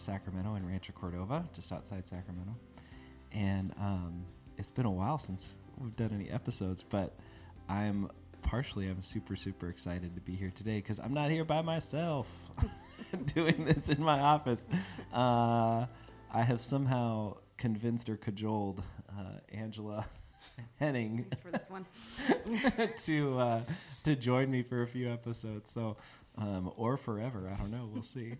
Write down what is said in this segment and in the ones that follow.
a pastor in Sacramento in Rancho Cordova, just outside Sacramento. And um, it's been a while since we've done any episodes, but I'm partially I'm super super excited to be here today because I'm not here by myself doing this in my office. Uh, I have somehow convinced or cajoled uh, Angela Henning for this one. to uh, to join me for a few episodes. So um, or forever, I don't know. We'll see.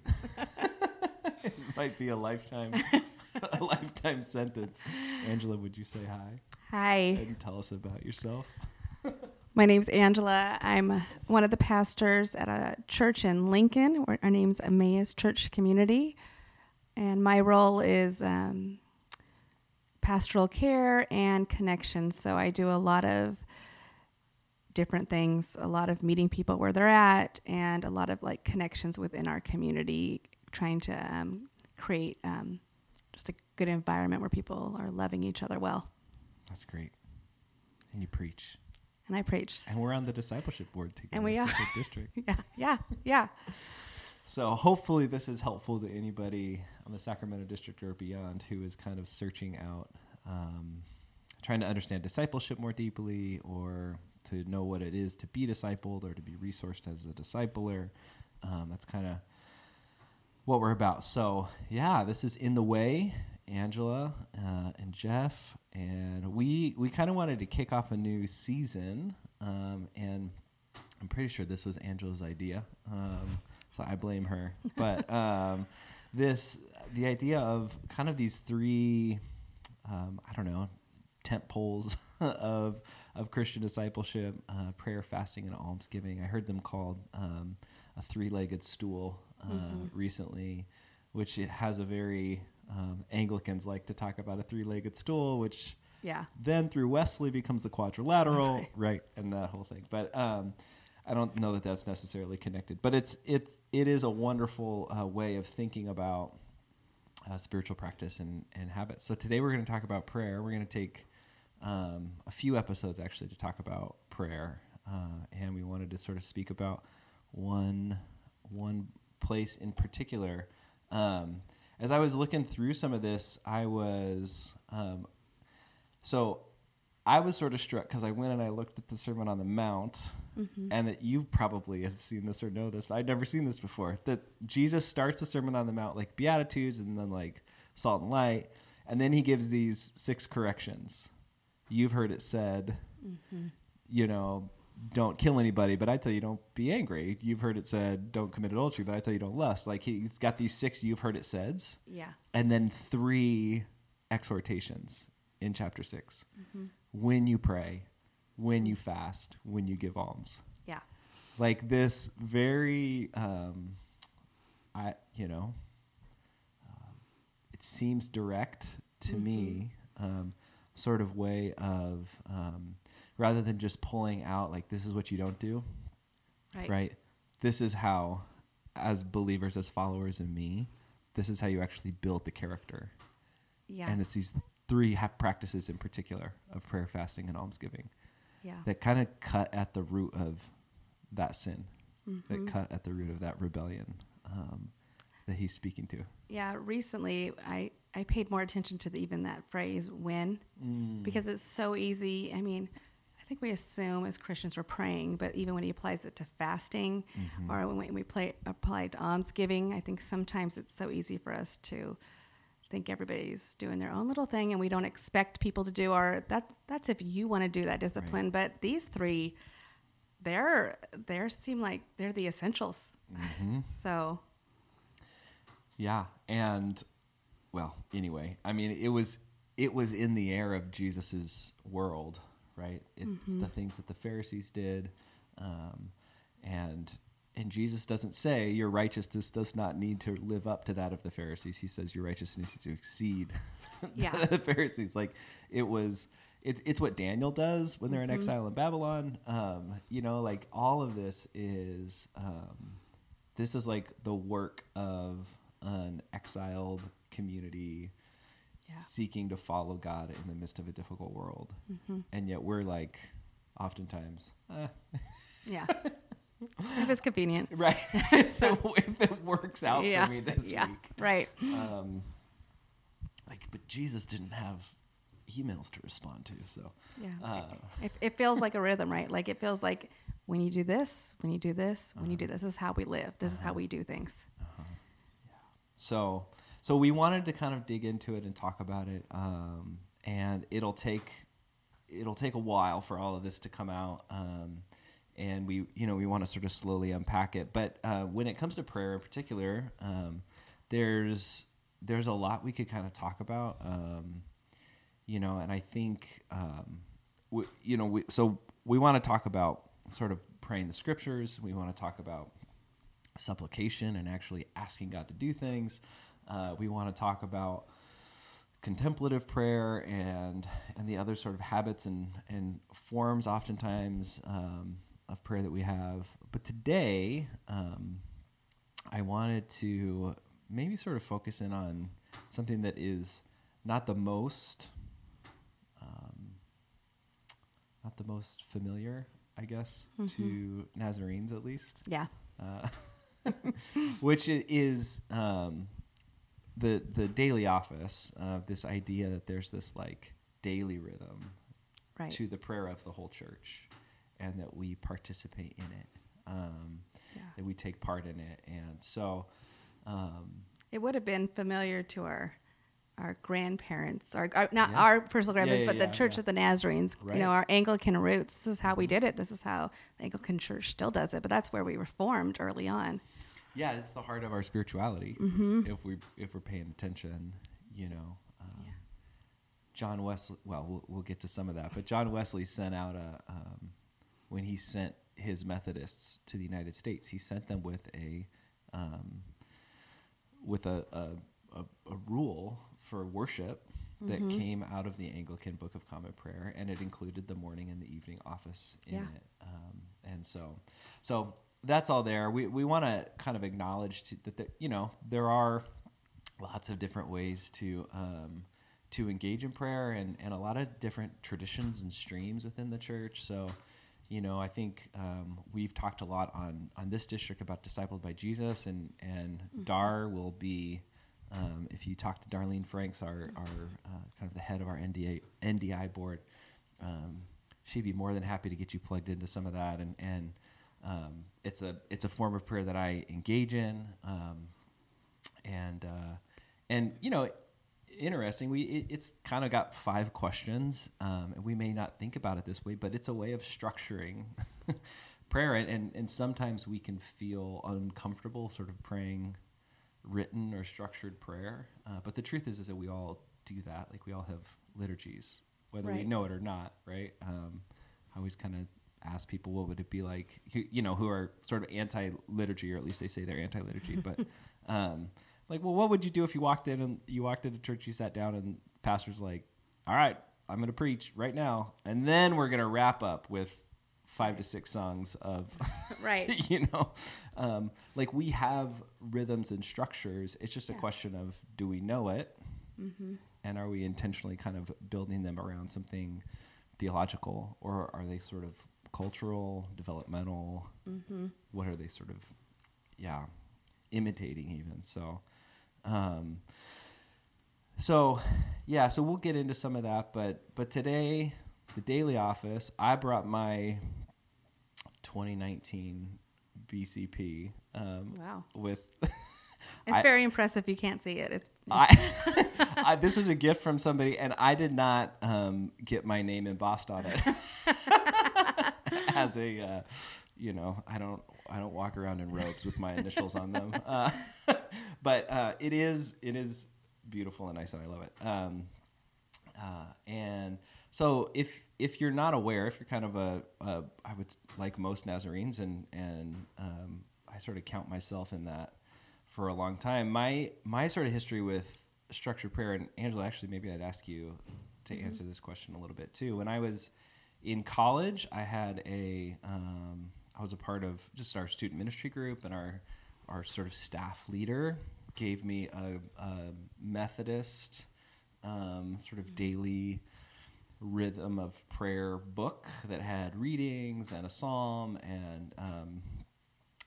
It might be a lifetime a lifetime sentence. Angela, would you say hi Hi, and tell us about yourself? my name's Angela. I'm one of the pastors at a church in Lincoln. Our name's Emmaus Church Community, and my role is um, pastoral care and connections. So I do a lot of different things, a lot of meeting people where they're at, and a lot of like connections within our community, trying to um, create um, just a good environment where people are loving each other well. That's great. And you preach. And I preach. And we're on the discipleship board together. And we are. the district. yeah, yeah, yeah. So hopefully this is helpful to anybody on the Sacramento district or beyond who is kind of searching out, um, trying to understand discipleship more deeply, or to know what it is to be discipled, or to be resourced as a discipler. Um, that's kind of what we're about. So yeah, this is in the way, Angela uh, and Jeff, and we we kind of wanted to kick off a new season, um, and I'm pretty sure this was Angela's idea. Um, so I blame her. But um, this, the idea of kind of these three, um, I don't know, tent poles of of Christian discipleship, uh, prayer, fasting, and almsgiving. I heard them called um, a three-legged stool uh, Mm-hmm. recently, which has a very um, Anglicans like to talk about a three-legged stool, which Yeah. then through Wesley becomes the quadrilateral, Right. right, and that whole thing. But um, I don't know that that's necessarily connected. But it's it's it is a wonderful uh, way of thinking about uh, spiritual practice and and habits. So today we're going to talk about prayer. We're going to take um, a few episodes actually to talk about prayer, uh, and we wanted to sort of speak about one one place in particular. Um, as I was looking through some of this, I was um, so I was sort of struck because I went and I looked at the Sermon on the Mount, and that you probably have seen this or know this, but I'd never seen this before. That Jesus starts the Sermon on the Mount like Beatitudes and then like salt and light, and then he gives these six corrections. You've heard it said, you know, don't kill anybody, but I tell you, don't be angry. You've heard it said, don't commit adultery, but I tell you, don't lust. Like he's got these six you've heard it saids Yeah. and then three exhortations in chapter 6 when you pray when you fast when you give alms Yeah. like this very um, i you know um, it seems direct to me um, sort of way of um, rather than just pulling out like this is what you don't do Right. right? This is how, as believers, as followers of me, this is how you actually build the character. Yeah. And it's these three ha- practices in particular of prayer, fasting, and almsgiving yeah. that kind of cut at the root of that sin, Mm-hmm. that cut at the root of that rebellion um, that he's speaking to. Yeah. Recently, I I paid more attention to the, even that phrase "when" Mm. because it's so easy. I mean, think we assume as Christians we're praying, but even when he applies it to fasting, Mm-hmm. or when we play apply it to almsgiving, I think sometimes it's so easy for us to think everybody's doing their own little thing, and we don't expect people to do. our that's that's if you want to do that discipline. But these three, they're they seem like they're the essentials. Mm-hmm. So Yeah, and well, anyway, I mean, it was it was in the air of Jesus's world, right? It's the things that the Pharisees did, um, and and Jesus doesn't say your righteousness does not need to live up to that of the Pharisees. He says your righteousness needs to exceed Yeah. the Pharisees. Like it was. It's, it's what Daniel does when they're in exile in Babylon. Um, you know, like all of this is um, this is like the work of an exiled community Yeah. seeking to follow God in the midst of a difficult world. Mm-hmm. And yet we're like, oftentimes, eh, yeah, if it's convenient. right. so if it works out yeah. for me this yeah. week, Right. um, like, but Jesus didn't have emails to respond to, so Yeah. uh, It, it feels like a rhythm, right? Like it feels like when you do this, when you do this, when you do this, this is how we live. This is how we do things. So, so we wanted to kind of dig into it and talk about it, um, and it'll take it'll take a while for all of this to come out, um, and we you know we want to sort of slowly unpack it. But uh, when it comes to prayer in particular, um, there's there's a lot we could kind of talk about, um, you know, and I think um, we, you know we, so we want to talk about sort of praying the scriptures. We want to talk about supplication and actually asking God to do things. Uh, we want to talk about contemplative prayer and and the other sort of habits and and forms, oftentimes um, of prayer that we have. But today, um, I wanted to maybe sort of focus in on something that is not the most um, not the most familiar, I guess, to Nazarenes at least Yeah. uh, which is um, the the daily office. Uh, this idea that there's this like daily rhythm Right. to the prayer of the whole church, and that we participate in it, um, Yeah. that we take part in it, and so. Um, It would have been familiar to our our grandparents, our, our not Yeah. our personal grandparents, yeah, but yeah, the Church of the Nazarenes. Right. You know, our Anglican roots. This is how we did it. This is how the Anglican Church still does it. But that's where we were formed early on. Yeah, it's the heart of our spirituality. Mm-hmm. If we if we're paying attention, you know. Um, Yeah. John Wesley. Well, we'll we'll get to some of that, but John Wesley sent out a um, when he sent his Methodists to the United States, he sent them with a um, with a, a, a, a rule for worship that Mm-hmm. came out of the Anglican Book of Common Prayer, and it included the morning and the evening office in Yeah. it. Um, and so, so that's all there. We we want to kind of acknowledge to, that the, you know there are lots of different ways to um, to engage in prayer and, and a lot of different traditions and streams within the church. So, you know, I think um, we've talked a lot on on this district about discipled by Jesus, and and Dar will be. Um, if you talk to Darlene Franks, our, our uh, kind of the head of our NDA, NDI board, um, she'd be more than happy to get you plugged into some of that. And, and um, it's a it's a form of prayer that I engage in. Um, and uh, and you know interesting we it, it's kind of got five questions um, and we may not think about it this way but it's a way of structuring prayer and, and and sometimes we can feel uncomfortable sort of praying written or structured prayer uh, but the truth is is that we all do that like we all have liturgies whether we know it or not right um, i always kind of ask people what would it be like who, you know who are sort of anti-liturgy or at least they say they're anti-liturgy but um, like well what would you do if you walked in and you walked into church you sat down and pastor's like all right i'm going to preach right now and then we're going to wrap up with five to six songs of Right. you know um, like we have rhythms and structures. It's just a question of do we know it? And are we intentionally kind of building them around something theological or are they sort of cultural developmental what are they sort of yeah imitating even so um, so yeah so we'll get into some of that but but today the daily office i brought my 2019 bcp um, Wow. with It's I- very impressive. You can't see it. It's I, I this was a gift from somebody, and I did not um, get my name embossed on it as a, uh, you know, I don't, I don't walk around in robes with my initials on them, uh, but uh, it is, it is beautiful and nice, and I love it. Um, uh, and so, if if you're not aware, if you're kind of a, a I would like most Nazarenes, and and um, I sort of count myself in that for a long time. My my sort of history with structured prayer, and Angela, actually, maybe I'd ask you to answer this question a little bit too. When I was in college, I had a um, I was a part of just our student ministry group, and our our sort of staff leader gave me a, a Methodist um, sort of daily rhythm of prayer book that had readings and a psalm and um,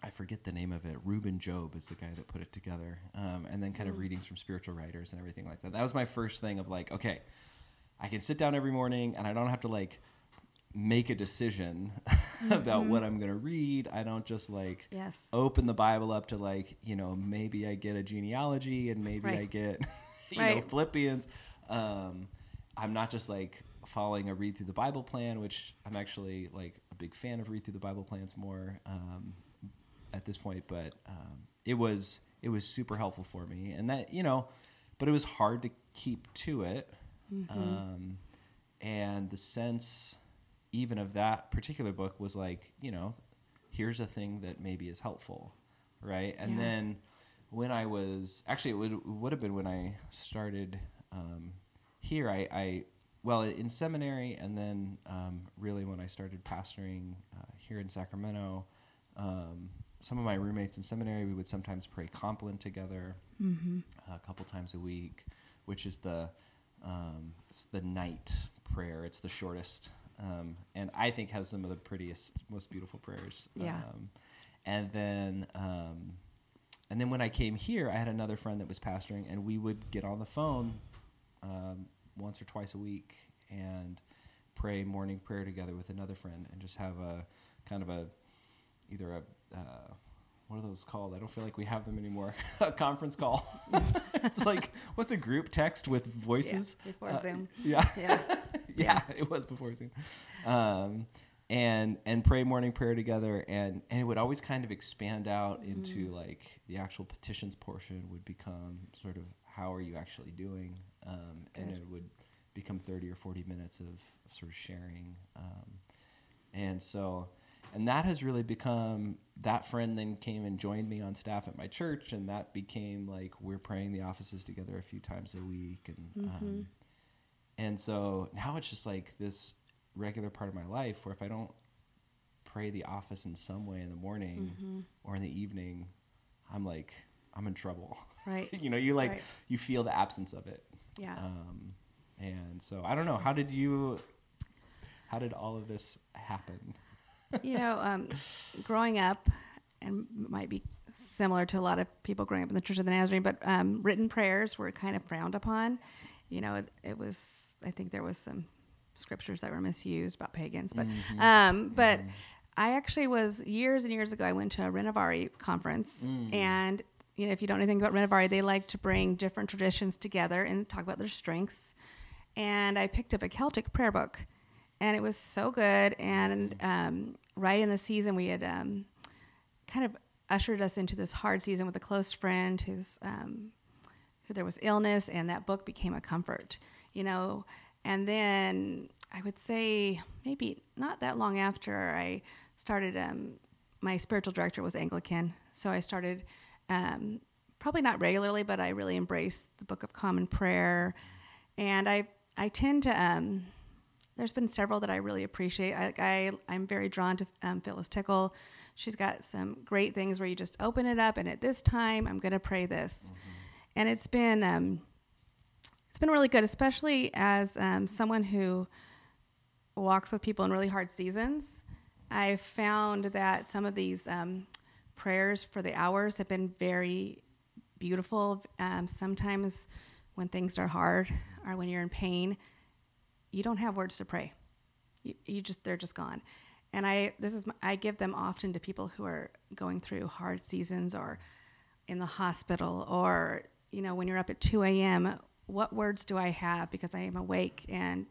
I forget the name of it. Reuben Job is the guy that put it together, um, and then kind of readings from spiritual writers and everything like that. That was my first thing of like, okay, I can sit down every morning and I don't have to like make a decision about what I'm going to read. I don't just like Yes. open the Bible up to like, you know, maybe I get a genealogy and maybe I get, you know, Philippians. Um, I'm not just like following a read through the Bible plan, which I'm actually like a big fan of read through the Bible plans more um, at this point, but um, it was it was super helpful for me, and that you know, but it was hard to keep to it, um, and the sense even of that particular book was like you know, here's a thing that maybe is helpful, right? And Yeah. then when I was actually it would, would have been when I started um, here. I, I well in seminary, and then um, really when I started pastoring uh, here in Sacramento. Um, some of my roommates in seminary, we would sometimes pray Compline together a couple times a week, which is the um, it's the night prayer. It's the shortest, um, and I think has some of the prettiest, most beautiful prayers. Yeah. Um, and then um, and then when I came here, I had another friend that was pastoring, and we would get on the phone um, once or twice a week and pray morning prayer together with another friend, and just have a kind of a either a uh, what are those called? I don't feel like we have them anymore. a conference call. it's like what's a group text with voices Yeah, before Uh, Zoom. Yeah, Yeah. yeah, it was before Zoom. Um, and and pray morning prayer together, and and it would always kind of expand out into like the actual petitions portion would become sort of how are you actually doing, um, and it would become thirty or forty minutes of, of sort of sharing, um, and so. And that has really become that friend then came and joined me on staff at my church, and that became like we're praying the offices together a few times a week, and um, and so now it's just like this regular part of my life where if I don't pray the office in some way in the morning Mm-hmm. or in the evening, I'm like, I'm in trouble. Right. you know, you like, Right. you feel the absence of it. Yeah. Um, and so I don't know. How did you, how did all of this happen? you know, um, growing up, and might be similar to a lot of people growing up in the Church of the Nazarene, but um, written prayers were kind of frowned upon. You know, it, it was. I think there was some scriptures that were misused about pagans, but um, but I actually was years and years ago. I went to a Renovaré conference, and you know, if you don't know anything about Renovaré, they like to bring different traditions together and talk about their strengths. And I picked up a Celtic prayer book, and it was so good. And um, right in the season, we had um, kind of ushered us into this hard season with a close friend who's um, there was illness, and that book became a comfort, you know. And then I would say maybe not that long after I started, um, my spiritual director was Anglican, so I started um, probably not regularly, but I really embraced the Book of Common Prayer, and I I tend to. Um, there's been several that I really appreciate. I, I I'm very drawn to um, Phyllis Tickle. She's got some great things where you just open it up, and at this time, I'm going to pray this, and it's been um, it's been really good, especially as um, someone who walks with people in really hard seasons. I've found that some of these um, prayers for the hours have been very beautiful. Um, sometimes when things are hard or when you're in pain, you don't have words to pray. You, you just they're just gone. And I this is my, I give them often to people who are going through hard seasons or in the hospital or you know when you're up at 2 a.m. What words do I have because I am awake and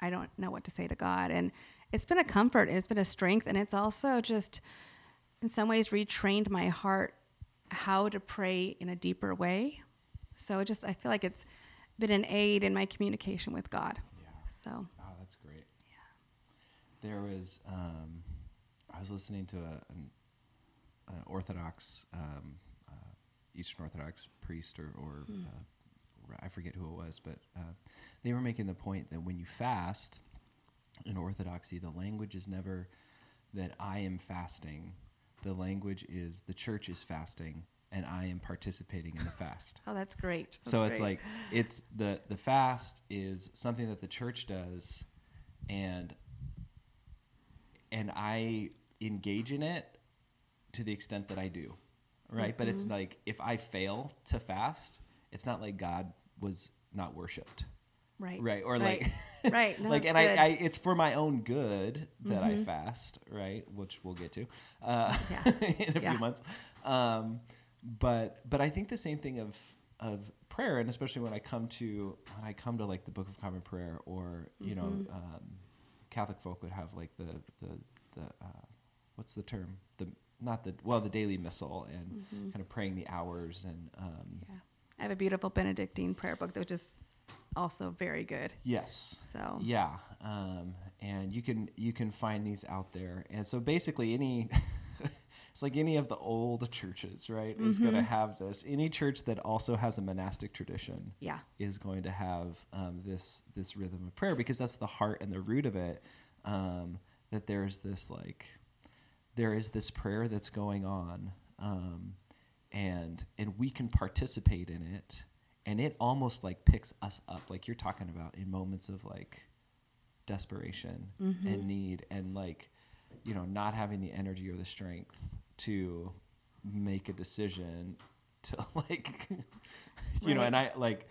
I don't know what to say to God and it's been a comfort and it's been a strength and it's also just in some ways retrained my heart how to pray in a deeper way. So it just I feel like it's been an aid in my communication with God. Yeah. So Oh, that's great. Yeah. There was, um, I was listening to a, an, an Orthodox, um, Eastern Orthodox priest or, or uh, I forget who it was, but uh, they were making the point that when you fast in Orthodoxy, the language is never that I am fasting. The language is the church is fasting and I am participating in the fast oh, that's great. That's so it's great. like it's the the fast is something that the church does and and i engage in it to the extent that I do, right? But it's Mm-hmm. like if I fail to fast, it's not like God was not worshipped, Right. right? Or right. like, right. No, like, and I. Mm-hmm. I, it's for my own good that I fast, right? Which we'll get to uh, Yeah. in a Yeah. few months. Um, but but I think the same thing of of prayer, and especially when I come to when I come to like the Book of Common Prayer, or you know, Mm-hmm. um, Catholic folk would have like the the the uh, what's the term the not the well the daily missal and Mm-hmm. kind of praying the hours and um, yeah. I have a beautiful Benedictine prayer book that was just also very good. yes So Yeah, um, and you can you can find these out there, and so basically any. It's like any of the old churches, right? Is going to Mm-hmm. have this. Any church that also has a monastic tradition yeah. is going to have um, this this rhythm of prayer because that's the heart and the root of it. Um, that there's this like there is this prayer that's going on, um, and and we can participate in it, and it almost like picks us up, like you're talking about in moments of like desperation and need, and like you know not having the energy or the strength to make a decision to like you know and i like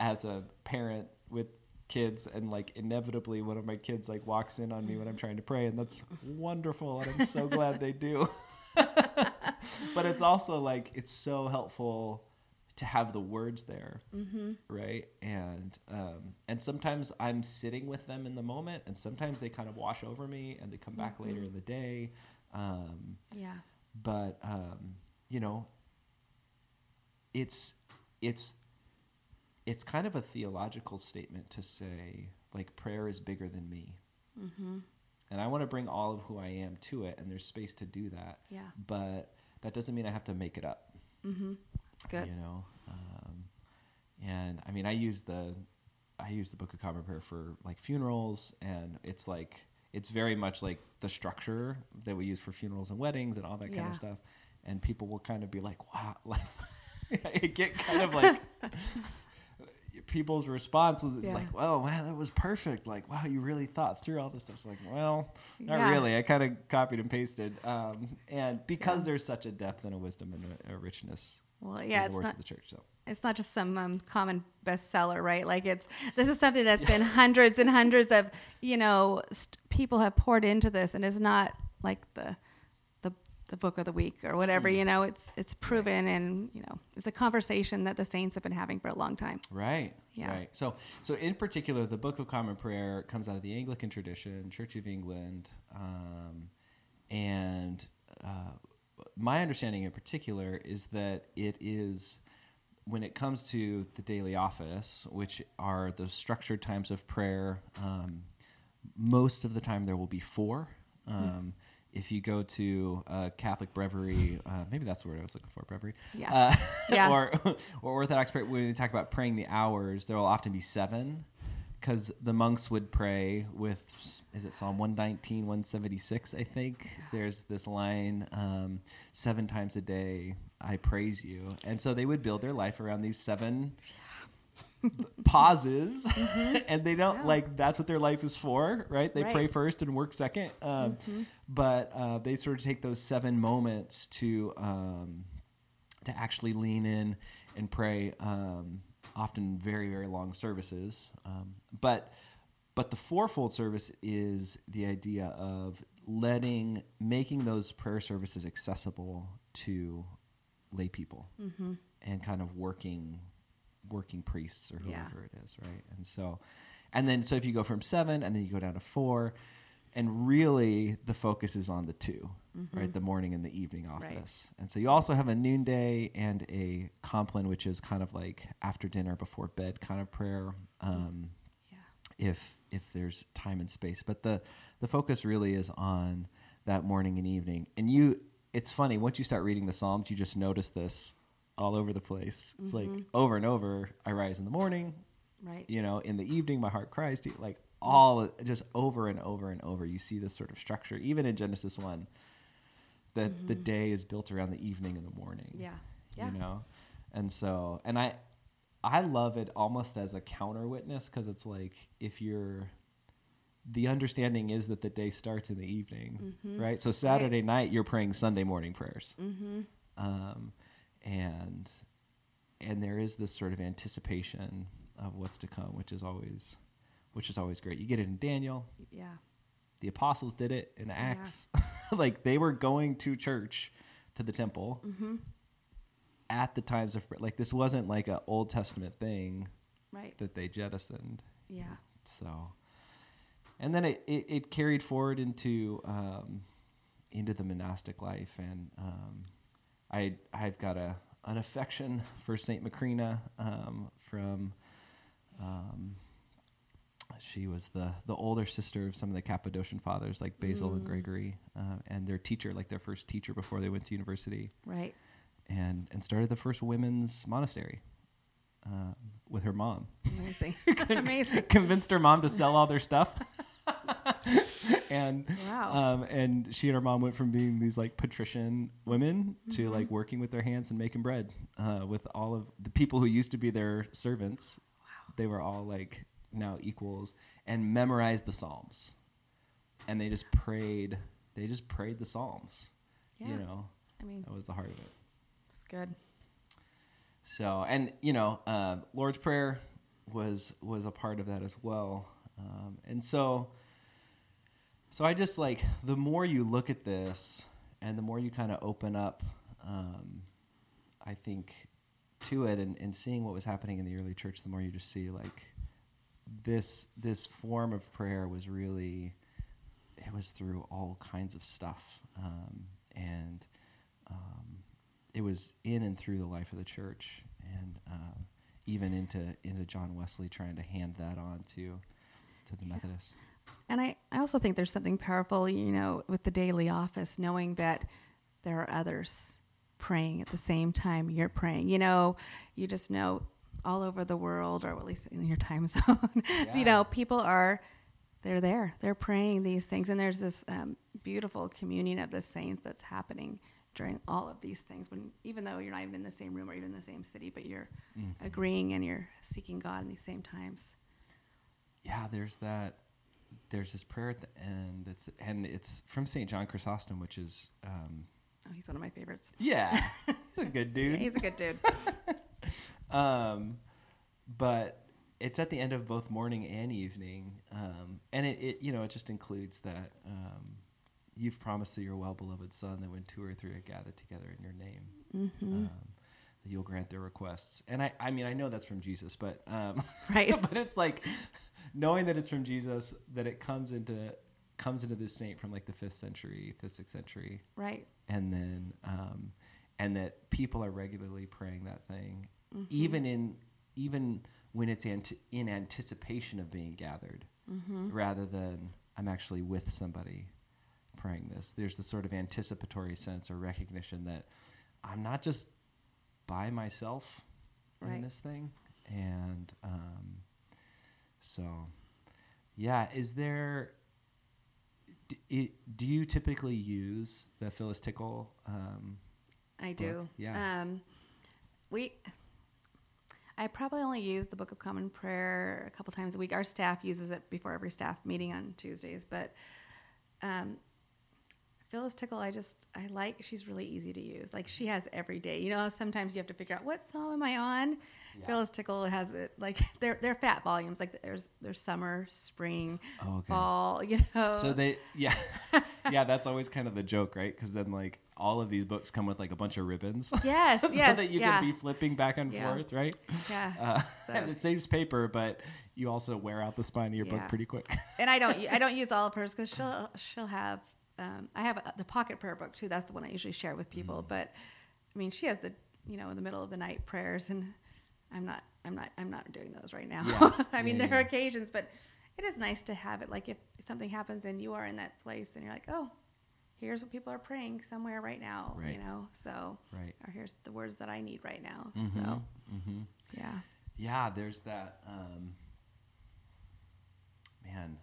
as a parent with kids and like inevitably one of my kids like walks in on me when i'm trying to pray and that's wonderful and i'm so glad they do. But it's also like it's so helpful to have the words there right? And um, and sometimes i'm sitting with them in the moment and sometimes they kind of wash over me and they come back later in the day um, Yeah. but um, you know it's it's it's kind of a theological statement to say like prayer is bigger than me Mm-hmm. and i want to bring all of who i am to it and there's space to do that Yeah. but that doesn't mean i have to make it up Mm-hmm. That's good. you know um, and i mean i use the i use the book of common prayer for like funerals and it's like it's very much like the structure that we use for funerals and weddings and all that kind of stuff and people will kind of be like wow like it get kind of like people's response was it's Yeah. like well wow that was perfect like wow you really thought through all this stuff it's like well not Yeah. really i kind of copied and pasted um, and because there's such a depth and a wisdom and a, a richness Well, in yeah, the it's words not of the church so it's not just some um, common bestseller, right? Like it's this is something that's been hundreds and hundreds of you know st- people have poured into this, and it's not like the the book of the week or whatever. Mm. You know, it's it's proven, and you know, it's a conversation that the saints have been having for a long time. Right. Yeah. Right. So, so in particular, the Book of Common Prayer comes out of the Anglican tradition, Church of England, um, and uh, my understanding in particular is that it is when it comes to the daily office, which are the structured times of prayer. Um, most of the time, there will be four. Um, If you go to uh, Catholic breviary, uh, maybe that's the word I was looking for, breviary. Yeah. Uh, Yeah. or or Orthodox prayer, when they talk about praying the hours, there will often be seven, because the monks would pray with is it Psalm 119, 176, I think. There's this line, um, seven times a day I praise you, and so they would build their life around these seven pauses and they don't Yeah. like that's what their life is for right? They Right. pray first and work second. Um, but uh, they sort of take those seven moments to um, to actually lean in and pray um, often very very long services. Um, but but the fourfold service is the idea of letting making those prayer services accessible to lay people and kind of working working priests or Yeah. whoever it is right? And so and then so if you go from seven and then you go down to four and really the focus is on the 2 right? The morning and the evening Right. office. And so you also have a noonday and a compline which is kind of like after dinner before bed kind of prayer um, Yeah. if if there's time and space. But the the focus really is on that morning and evening. And you it's funny once you start reading the psalms you just notice this all over the place it's like over and over i rise in the morning Right. you know in the evening my heart cries to you like all just over and over and over you see this sort of structure even in genesis 1 that the day is built around the evening and the morning Yeah. Yeah. you know and so and i i love it almost as a counter witness because it's like if you're the understanding is that the day starts in the evening, Mhm. right? So Saturday night you're praying Sunday morning prayers, Mm-hmm. um, and and there is this sort of anticipation of what's to come, which is always which is always great. You get it in Daniel. Yeah. The apostles did it in Acts. like they were going to church, to the temple Mm-hmm. at the times of like this wasn't like an Old Testament thing Right. that they jettisoned. Yeah. So, and then it, it, it carried forward into um, into the monastic life, and um, I I've got a an affection for Saint Macrina um, from. Um, she was the the older sister of some of the Cappadocian fathers, like Basil and Mm. Gregory, uh, and their teacher, like their first teacher before they went to university, Right. and and started the first women's monastery um, with her mom. Amazing. Amazing. convinced her mom to sell all their stuff. and Wow. um, and she and her mom went from being these like patrician women to Mm-hmm. like working with their hands and making bread uh, with all of the people who used to be their servants. They were all like now equals and memorized the Psalms, and they just prayed. They just prayed the Psalms. Yeah. You know, I mean, that was the heart of it. it's good. So, and you know, uh, Lord's Prayer was was a part of that as well. Um, and so, so I just like the more you look at this, and the more you kind of open up, um, I think, to it, and, and seeing what was happening in the early church, the more you just see like this this form of prayer was really it was through all kinds of stuff, um, and um, it was in and through the life of the church, and um, even into into John Wesley trying to hand that on to to the Methodists. And I, I also think there's something powerful, you know, with the daily office, knowing that there are others praying at the same time you're praying. You know, you just know all over the world, or at least in your time zone, Yeah. you know, people are, they're there. They're praying these things. And there's this um, beautiful communion of the saints that's happening during all of these things, when even though you're not even in the same room or even in the same city, but you're Mhm. agreeing and you're seeking God in these same times. Yeah, there's that. There's this prayer at the end. It's and it's from Saint John Chrysostom, which is um, Oh, he's one of my favorites. yeah, he's a good Yeah, dude. he's a good dude. um, but it's at the end of both morning and evening, um, and it, it you know it just includes that um, you've promised to your well beloved Son that when two or three are gathered together in your name, hmm um, you'll grant their requests. And I I mean I know that's from Jesus, but um, Right. but it's like knowing that it's from Jesus that it comes into comes into this saint from like the fifth century, fifth sixth century, Right. and then um, and that people are regularly praying that thing, Mhm. even in even when it's in anticipation of being gathered, Mm-hmm. rather than I'm actually with somebody praying this. There's the sort of anticipatory sense or recognition that I'm not just by myself in this thing, and um, so yeah. Is there d- it, do you typically use the Phyllis Tickle? Um, I do. yeah. Um, we. I probably only use the Book of Common Prayer a couple times a week. Our staff uses it before every staff meeting on Tuesdays, but um, Phyllis Tickle, I just I like. She's really easy to use. Like she has every day. You know, sometimes you have to figure out what song am I on. Yeah. Phyllis Tickle has it like they're they're fat volumes. Like there's there's summer, spring, Oh, okay. fall. You know. So they, yeah, yeah, that's always kind of the joke, right? Because then like all of these books come with like a bunch of ribbons, yes, so yes, that you yeah, can be flipping back and Yeah. forth, right? yeah. Uh, So- and it saves paper, but you also wear out the spine of your book pretty quick. and I don't I don't use all of hers because she'll she'll have um, I have a, the pocket prayer book too. That's the one I usually share with Mm. people. But I mean, she has the you know in the middle of the night prayers, and I'm not I'm not I'm not doing those right now. Yeah. I mean, Yeah, there are occasions, but it is nice to have it. Like if something happens and you are in that place, and you're like, oh, here's what people are praying somewhere right now. Right. You know, so right. or here's the words that I need right now. Mhm, So mhm. yeah, Yeah, there's that. Um, man,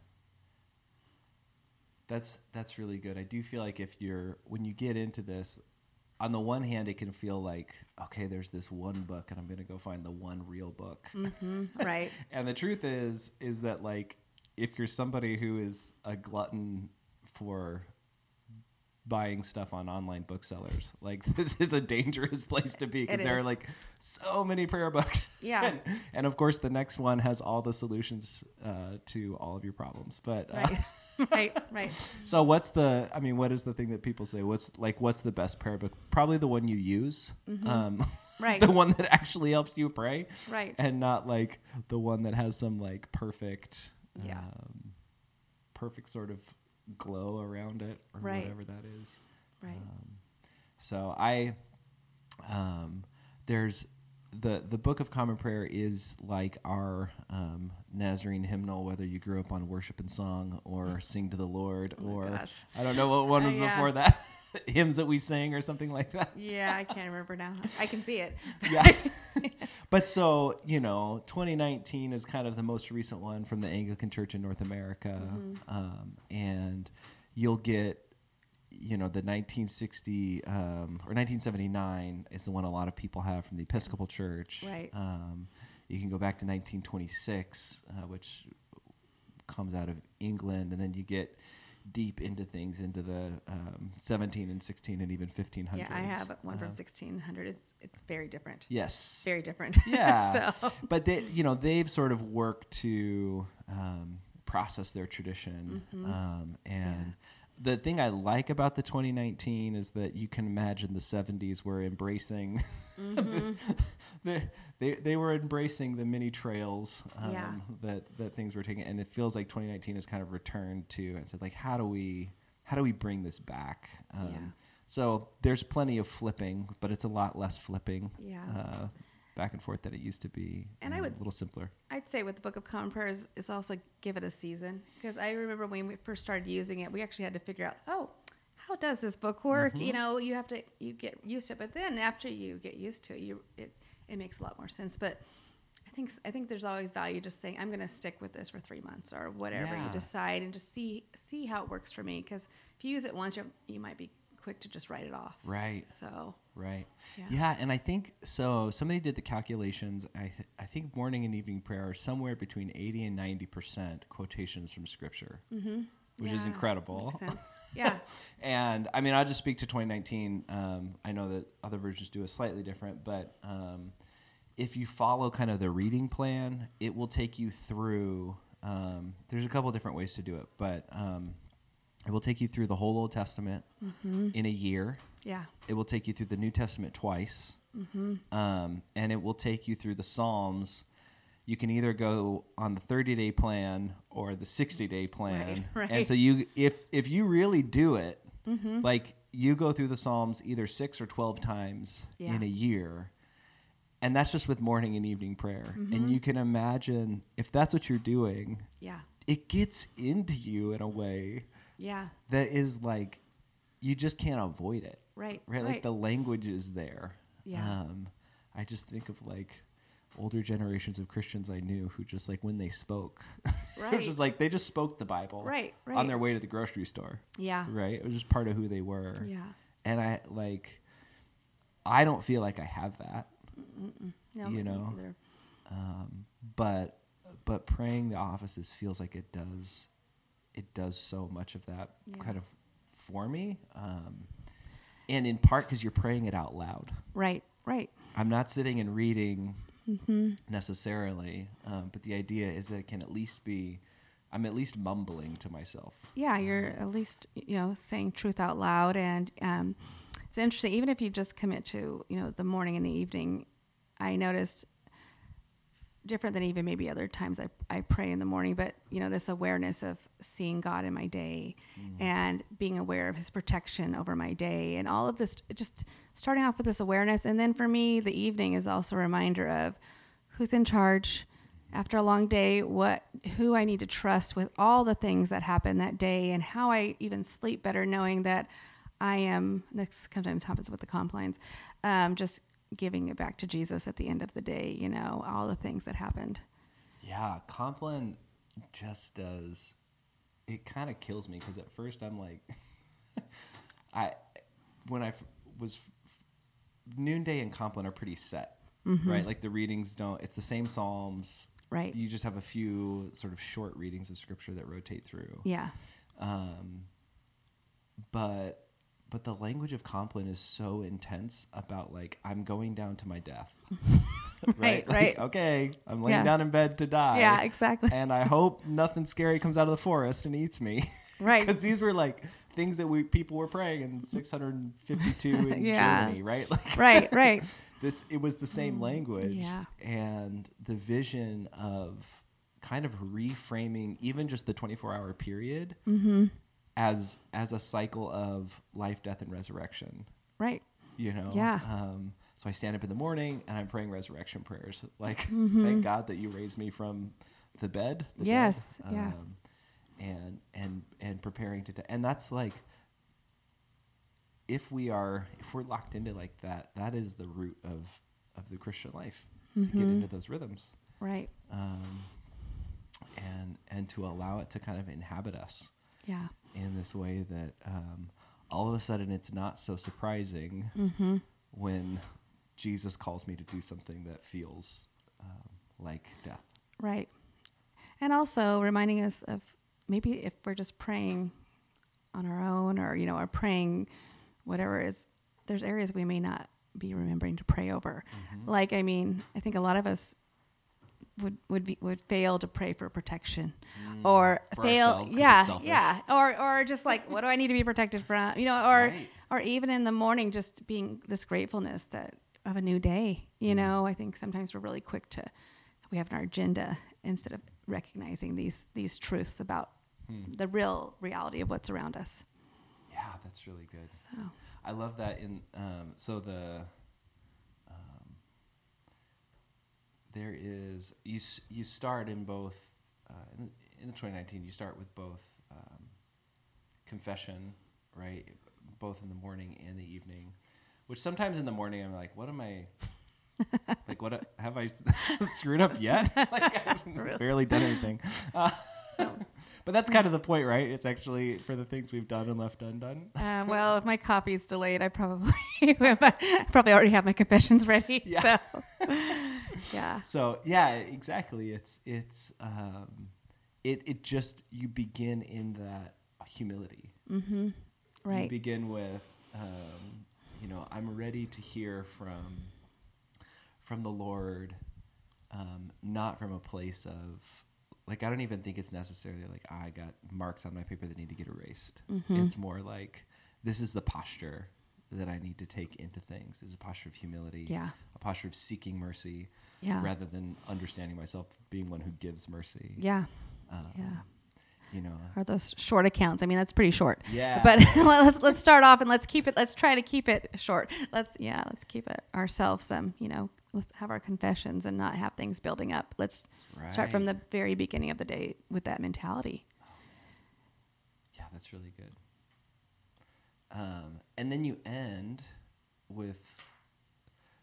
that's that's really good. I do feel like if you're when you get into this, on the one hand, it can feel like okay, there's this one book, and I'm gonna go find the one real book. hmm right. And the truth is, is that like if you're somebody who is a glutton for buying stuff on online booksellers, like this is a dangerous place to be because there are like so many prayer books. Yeah. and, and of course, the next one has all the solutions uh, to all of your problems. But uh, Right. right. So, what's the? I mean, what is the thing that people say? What's like? What's the best prayer book? Probably the one you use. Um, Right. the one that actually helps you pray. Right. And not like the one that has some like perfect, Yeah. um, perfect sort of glow around it or Right. whatever that is. Right. Um, So I, um, there's the the Book of Common Prayer is like our um, Nazarene hymnal, whether you grew up on worship and song or sing to the Lord, Oh or gosh. I don't know what one Uh, was yeah. before that, hymns that we sing or something like that. Yeah, I can't remember now. I can see it. Yeah. but so, you know, 2019 is kind of the most recent one from the Anglican Church in North America. Mm-hmm. Um, and you'll get, you know, the 1960 um, or 1979 is the one a lot of people have from the Episcopal Church. Right. Um, you can go back to 1926, uh, which comes out of England, and then you get deep into things into the um, 17 and 16 and even 1500s. Yeah, I have one from Uh, 1600. It's it's very different. Yes. Very different. Yeah. so but they, you know, they've sort of worked to um, process their tradition, Mm-hmm. um, and the thing I like about the 2019 is that you can imagine the 70s were embracing. Mm-hmm. they, they they were embracing the mini trails um, Yeah. that that things were taking, and it feels like 2019 has kind of returned to and said like, how do we how do we bring this back? Um, Yeah. So there's plenty of flipping, but it's a lot less flipping Yeah. uh, back and forth than it used to be. And I um, would- a little simpler. I'd say with the Book of Common Prayer is, is also give it a season because I remember when we first started using it, we actually had to figure out, oh, how does this book work? Mm-hmm. You know, you have to you get used to it, but then after you get used to it, you it it makes a lot more sense. But I think I think there's always value just saying I'm going to stick with this for three months or whatever Yeah. you decide, and just see see how it works for me. Because if you use it once, you you might be quick to just write it off. Right. So Right. Yeah. Yeah. and I think so. Somebody did the calculations. I I think morning and evening prayer are somewhere between eighty and ninety percent quotations from Scripture, mm-hmm. which is incredible. Yeah. And I mean, I'll just speak to 2019. Um, I know that other versions do it slightly different, but um, if you follow kind of the reading plan, it will take you through. Um, there's a couple different ways to do it, but um, it will take you through the whole Old Testament in a year. yeah. It will take you through the New Testament twice, um, and it will take you through the Psalms. You can either go on the 30 day plan or the 60 day plan. Right, And so you, if if you really do it, Mm-hmm. like you go through the Psalms either six or 12 times Yeah. in a year, and that's just with morning and evening prayer. Mm-hmm. And you can imagine if that's what you're doing, Yeah. it gets into you in a way Yeah. that is like you just can't avoid it Right. right? Like the language is there. Yeah. Um, I just think of like older generations of Christians I knew who just like when they spoke, right. it was just like they just spoke the Bible, Right, Right. on their way to the grocery store, Yeah. right? It was just part of who they were. Yeah. And I like, I don't feel like I have that, No, you know. um, but but praying the offices feels like it does, it does so much of that Yeah. kind of for me. Um, and in part because you're praying it out loud. Right. Right. I'm not sitting and reading necessarily, um, but the idea is that it can at least be, I'm at least mumbling to myself. Yeah, you're at least you know saying truth out loud, and um, it's interesting. Even if you just commit to you know the morning and the evening, I noticed different than even maybe other times I, I pray in the morning, but you know, this awareness of seeing God in my day and being aware of his protection over my day and all of this, just starting off with this awareness. And then for me, the evening is also a reminder of who's in charge after a long day, what, who I need to trust with all the things that happen that day and how I even sleep better knowing that I am, this sometimes happens with the complines, um, just giving it back to Jesus at the end of the day, you know, all the things that happened. Yeah, Compline just does. It kind of kills me because at first I'm like, I when I f- was noonday and Compline are pretty set, right? Like the readings don't. It's the same psalms. Right. You just have a few sort of short readings of scripture that rotate through. Yeah. Um, but but the language of Compline is so intense about like I'm going down to my death. Right, Like, right. Okay, I'm laying Yeah. down in bed to die. Yeah, exactly. And I hope nothing scary comes out of the forest and eats me. Right. Because these were like things that we people were praying in 652 in Yeah. Germany, right? Like right, right. this it was the same language yeah. and the vision of kind of reframing even just the 24 hour period Mm-hmm. As as a cycle of life death and resurrection Right. you know Yeah. um, so i stand up in the morning and i'm praying resurrection prayers like Mm-hmm. thank god that you raised me from the bed the dead, Yes, yeah. um, and and and preparing to die. and that's like if we are if we're locked into like that that is the root of of the christian life to get Mhm. into those rhythms Right. um, and and to allow it to kind of inhabit us Yeah. In this way that um, all of a sudden it's not so surprising Mm-hmm. when Jesus calls me to do something that feels um, like death. Right. And also reminding us of maybe if we're just praying on our own or, you know, are praying whatever is, there's areas we may not be remembering to pray over. Mm-hmm. Like, I mean, I think a lot of us would would be, would fail to pray for protection or Mm. For fail ourselves 'cause it's yeah yeah or or just like what do I need to be protected from you know or Right. or even in the morning just being this gratefulness that of a new day Mm. you know I think sometimes we're really quick to we have an agenda instead of recognizing these these truths about Hmm. the real reality of what's around us Yeah, that's really good. so I love that. In um, so the um, there is you you start in both uh, in, in the 2019 you start with both um, confession right both in the morning and the evening which sometimes in the morning I'm like what am I like what have I screwed up yet? Like I've Really? barely done anything. Uh, but that's kind of the point right it's actually for the things we've done and left undone Uh, well, if my copy's delayed, I probably I probably already have my confessions ready. Yeah. So, yeah. So yeah, exactly. It's it's um, it it just you begin in that humility. Mm-hmm. You Right. begin with um, you know I'm ready to hear from from the Lord, um, not from a place of like I don't even think it's necessarily like "Ah, I got marks on my paper that need to get erased. Mhm. It's more like this is the posture that I need to take into things. It's a posture of humility. Yeah. A posture of seeking mercy Yeah. rather than understanding myself being one who gives mercy. Yeah. Um, Yeah. You know. Are those short accounts? I mean, that's pretty short. Yeah. But let's let's start off and let's keep it. Let's try to keep it short. Let's yeah. Let's keep it ourselves. Um, you know, let's have our confessions and not have things building up. Let's start from the very beginning of the day with that mentality. Yeah, that's really good. Um, and then you end with.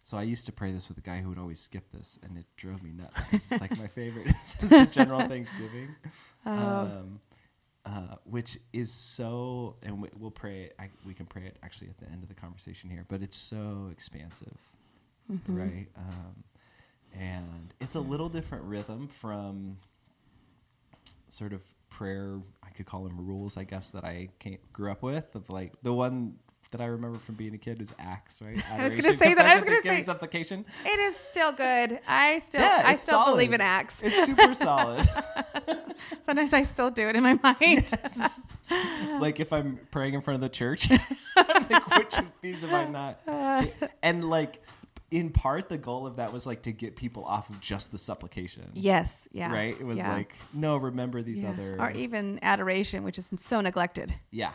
So I used to pray this with a guy who would always skip this, and it drove me nuts. It's like my favorite. This is the general Thanksgiving, Oh. um, uh, which is so. And we, we'll pray. I, we can pray it actually at the end of the conversation here, but it's so expansive, Mhm. right? Um, and it's a little different rhythm from sort of prayer i could call them rules i guess that i came, grew up with of like the one that i remember from being a kid is acts right I was gonna say that, I was gonna say- supplication It is still good. I still Yeah, I still believe in acts. it's super solid Sometimes I still do it in my mind. like if i'm praying in front of the church i'm like which of these am i not and like in part the goal of that was like to get people off of just the supplication yes. Yeah. right it was yeah, like no remember these yeah. other or even adoration, which is so neglected. yeah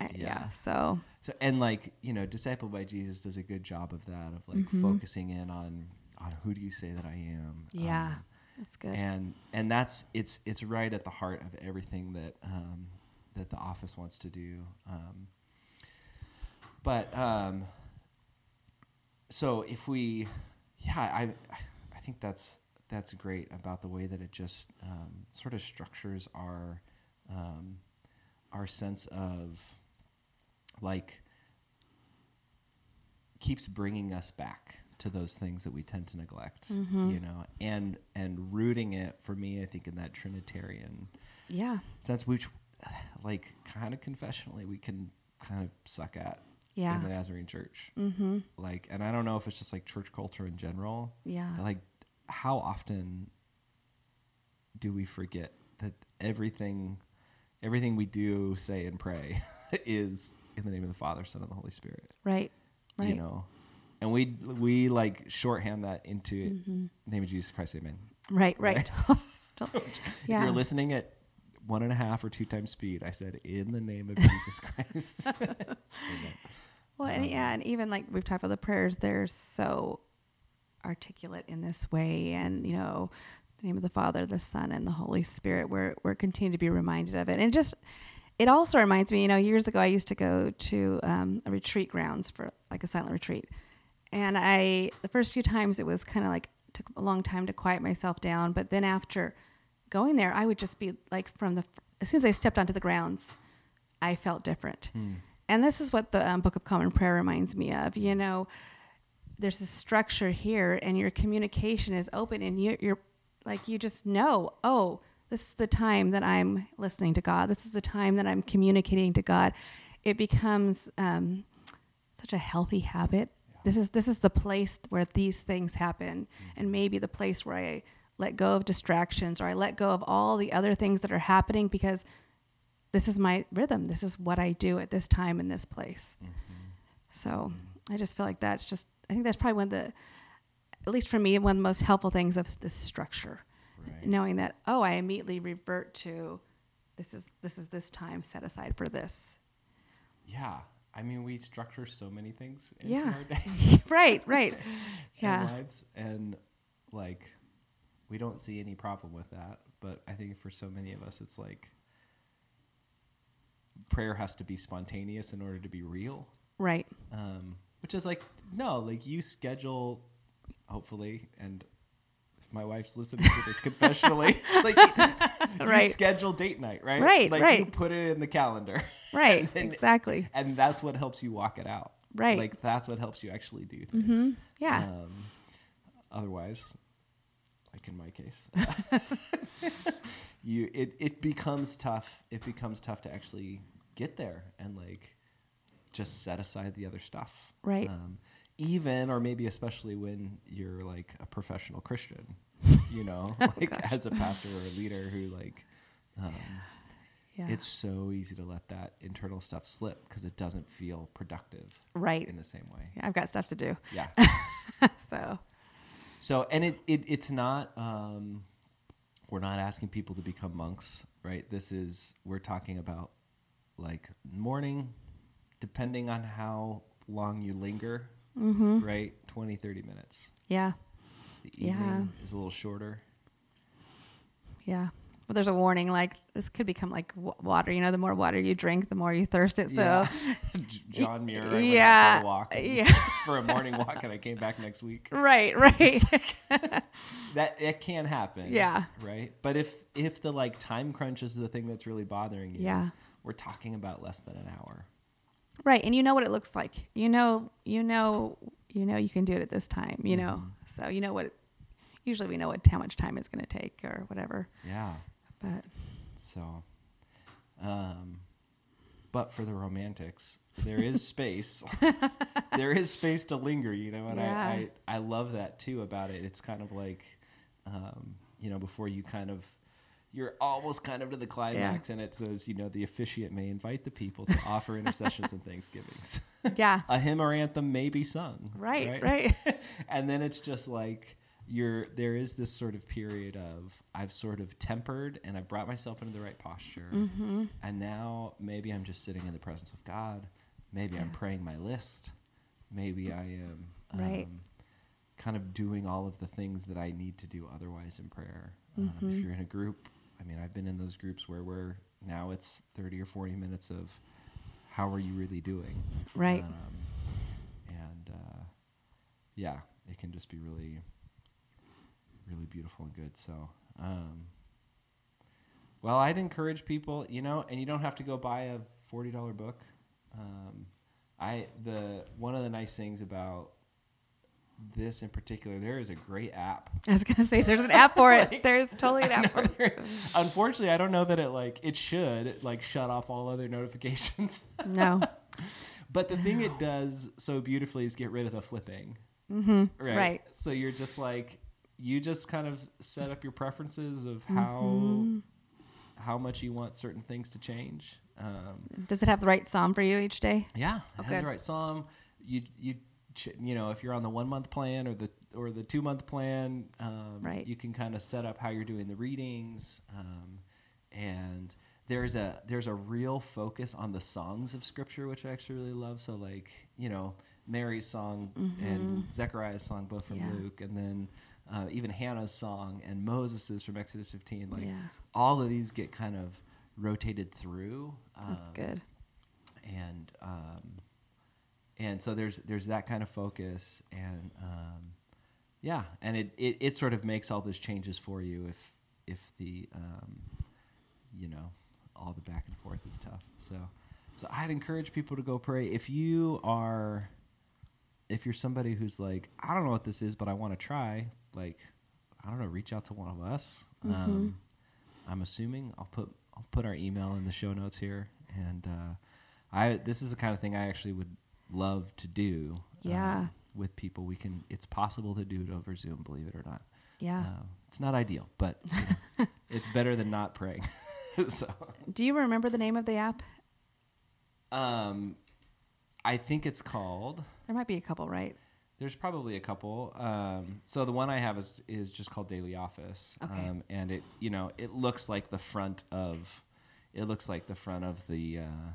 Uh, Yeah. yeah. So So and like you know, disciple by Jesus does a good job of that of like Mhm. focusing in on on who do you say that I am? yeah, Um, that's good. and and that's it's it's right at the heart of everything that um, that the office wants to do. Um, but um, so if we, yeah, I I think that's that's great about the way that it just um, sort of structures our um, our sense of like keeps bringing us back to those things that we tend to neglect, Mm-hmm. you know, and and rooting it for me, I think in that Trinitarian Yeah. sense, which like kind of confessionally we can kind of suck at Yeah. in the Nazarene Church, Mm-hmm. like, and I don't know if it's just like church culture in general, Yeah. but like how often do we forget that everything everything we do say and pray is in the name of the father son and the holy spirit Right. Right. you know and we we like shorthand that into Mm-hmm. name of jesus christ amen Right. Right. Don't- if yeah. you're listening at one and a half or two times speed i said in the name of jesus christ Amen. Well, and yeah, and even like we've talked about the prayers, they're so articulate in this way, and you know, the name of the Father, the Son, and the Holy Spirit. We're we're continuing to be reminded of it, and just it also reminds me. You know, years ago I used to go to um, a retreat grounds for like a silent retreat, and I the first few times it was kind of like took a long time to quiet myself down, but then after going there, I would just be like from the as soon as I stepped onto the grounds, I felt different. And this is what the um, Book of Common Prayer reminds me of. You know, there's a structure here, and your communication is open, and you, you're like, you just know, oh, this is the time that I'm listening to God. This is the time that I'm communicating to God. It becomes um, such a healthy habit. This is this is the place where these things happen, and maybe the place where I let go of distractions or I let go of all the other things that are happening because this is my rhythm. This is what I do at this time in this place. Mm-hmm. So I just feel like that's just, I think that's probably one of the, at least for me, one of the most helpful things of this structure. Right. Knowing that, oh, I immediately revert to this is this is this time set aside for this. yeah i mean we structure so many things Yeah. our day right, right. Yeah. lives and like we don't see any problem with that but i think for so many of us it's like prayer has to be spontaneous in order to be real Right. um, which is like no like you schedule hopefully and if my wife's listening to this confessionally like you Right. schedule date night right Right, like you right. put it in the calendar Right. And then- exactly. and that's what helps you walk it out Right. like that's what helps you actually do things hmm Yeah. um, otherwise, like in my case, you it it becomes tough. It becomes tough to actually get there and like just set aside the other stuff. Right. Um, even or maybe especially when you're like a professional Christian, you know, like Oh, gosh. as a pastor or a leader who like. Um, yeah. It's so easy to let that internal stuff slip because it doesn't feel productive right. in the same way. Yeah, I've got stuff to do. Yeah. so So, and it, it it's not. Um, we're not asking people to become monks, right? This is we're talking about like morning, depending on how long you linger, hmm right? 20, 30 minutes. yeah. The Yeah. is a little shorter. Yeah. But there's a warning like this could become like w- water. You know, the more water you drink, the more you thirst it. So, Yeah. John Muir, I Yeah, for a walk, yeah. for a morning walk, and I came back next week. right, right. That it can happen. Yeah. Right. But if if the like time crunch is the thing that's really bothering you, Yeah. we're talking about less than an hour. right. And you know what it looks like. You know, you know, you know, you can do it at this time, you know. Mhm. So, you know what, usually we know what, how much time it's going to take or whatever. Yeah. But So, um, but for the romantics, there is space. there is space to linger, you know, and Yeah. I, I I love that too about it. It's kind of like, um, you know, before you kind of. You're almost kind of to the climax, and it says, you know, the officiant may invite the people to offer intercessions and thanksgivings. yeah. A hymn or anthem may be sung. Right, right. and then it's just like you're there is this sort of period of I've sort of tempered and I've brought myself into the right posture. hmm And now maybe I'm just sitting in the presence of God. Maybe I'm praying my list. Maybe I am um, Right. kind of doing all of the things that I need to do otherwise in prayer. Um, if Mhm. you're in a group, I mean, I've been in those groups where we're now it's 30 or 40 minutes of how are you really doing? Right. Um, and uh, yeah, it can just be really, really beautiful and good. So, um, well, I'd encourage people, you know, and you don't have to go buy a forty dollar book. Um, I the one of the nice things about this in particular, there is a great app. I was gonna say there's an app for it. Like, there's totally an app for it. Unfortunately, I don't know that it like it should like shut off all other notifications. No. but the thing it does so beautifully is get rid of the flipping. Mm-hmm. Right. Right. So you're just like you just kind of set up your preferences of how Mm-hmm. how much you want certain things to change. Um, Does it have the right psalm for you each day? yeah, it Oh, has the right psalm. You you ch- you know if you're on the one month plan or the or the two month plan, um, Right. You can kind of set up how you're doing the readings, um, and there's a there's a real focus on the songs of scripture, which I actually really love. So like you know Mary's song and Zechariah's song, both from Mm-hmm. Yeah. Luke, and then uh, even Hannah's song and Moses's from Exodus 15. Like Yeah. all of these get kind of rotated through. That's um, good. and um, and so there's there's that kind of focus and um, yeah and it, it it sort of makes all those changes for you if if the um, you know all the back and forth is tough so so I'd encourage people to go pray if you are if you're somebody who's like I don't know what this is but I want to try like I don't know reach out to one of us um, I'm assuming I'll put I'll put our email in the show notes here, and uh, I this is the kind of thing I actually would love to do. Yeah. um, with people, we can. It's possible to do it over Zoom, believe it or not. Yeah. Um, it's not ideal, but you know, it's better than not praying. so, Do you remember the name of the app? um, I think it's called. There might be a couple, right? There's probably a couple. Um, so the one I have is is just called Daily Office, Okay. um, and it you know it looks like the front of it looks like the front of the uh,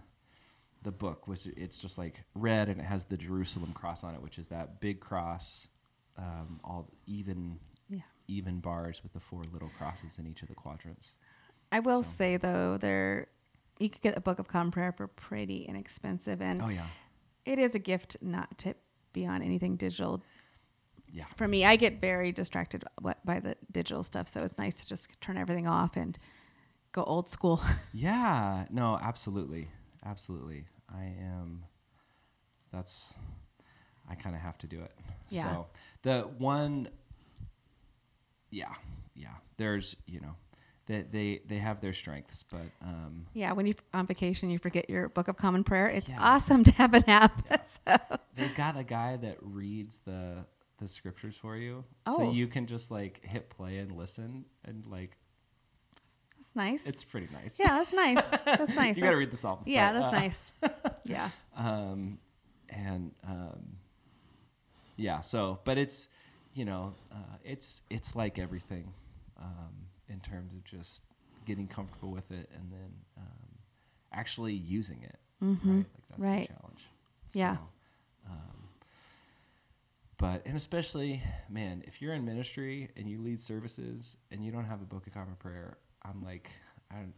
the book was it's just like red and it has the Jerusalem cross on it, which is that big cross, um, all even Yeah. even bars with the four little crosses in each of the quadrants. I will So- say though, there you could get a book of common prayer for pretty inexpensive, and Oh yeah, it is a gift not to be on anything digital. yeah, For me, I get very distracted by the digital stuff, so it's nice to just turn everything off and go old school. Yeah, no, absolutely. Absolutely. I am that's I kind of have to do it. Yeah. So, the one yeah, yeah. There's, you know, they they they have their strengths, but um yeah, when you're on vacation, you forget your book of common prayer. It's Yeah. awesome to have an app. so, they've got a guy that reads the the scriptures for you. Oh. So you can just like hit play and listen and like that's nice. it's pretty nice. yeah, that's nice. That's nice. you got to read the psalms. Yeah, but, that's uh, nice. Yeah. um, and um, yeah. So, but it's you know, uh, it's it's like everything um, in terms of just getting comfortable with it and then um, actually using it. Mhm. Right, like that's Right. the challenge. Yeah. Um, but and especially, man, if you're in ministry and you lead services and you don't have a book of common prayer, I'm like, I don't.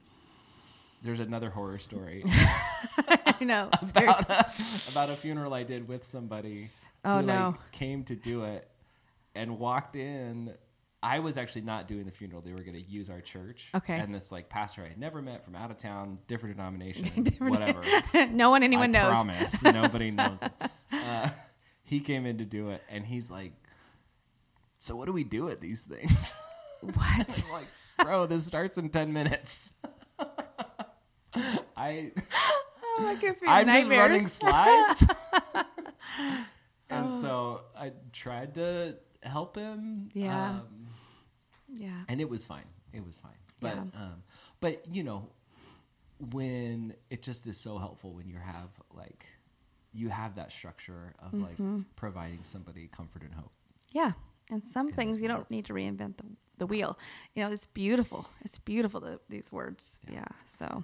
There's another horror story. I know. about a, about a funeral I did with somebody Oh, who no. like came to do it and walked in. I was actually not doing the funeral. They were going to use our church. Okay. And this like pastor I had never met from out of town, different denomination, Different- whatever. no one anyone I knows. promise nobody knows. Uh, he came in to do it, and he's like, "So what do we do at these things?" What? I'm like, "Bro, this starts in ten minutes." I Oh, that gives me I'm nightmares. just running slides. and so I tried to help him. Yeah. Um, yeah. and it was fine. It was fine. But Yeah. um, but you know, when it just is so helpful when you have like you have that structure of Mm-hmm. like providing somebody comfort and hope. Yeah. And some In things you don't need to reinvent the, the wheel. You know, it's beautiful. It's beautiful, the, these words. Yeah. Yeah. So,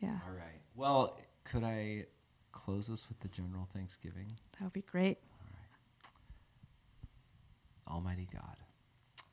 yeah, All right. Well, could I close us with the general Thanksgiving? that would be great. All right. Almighty God,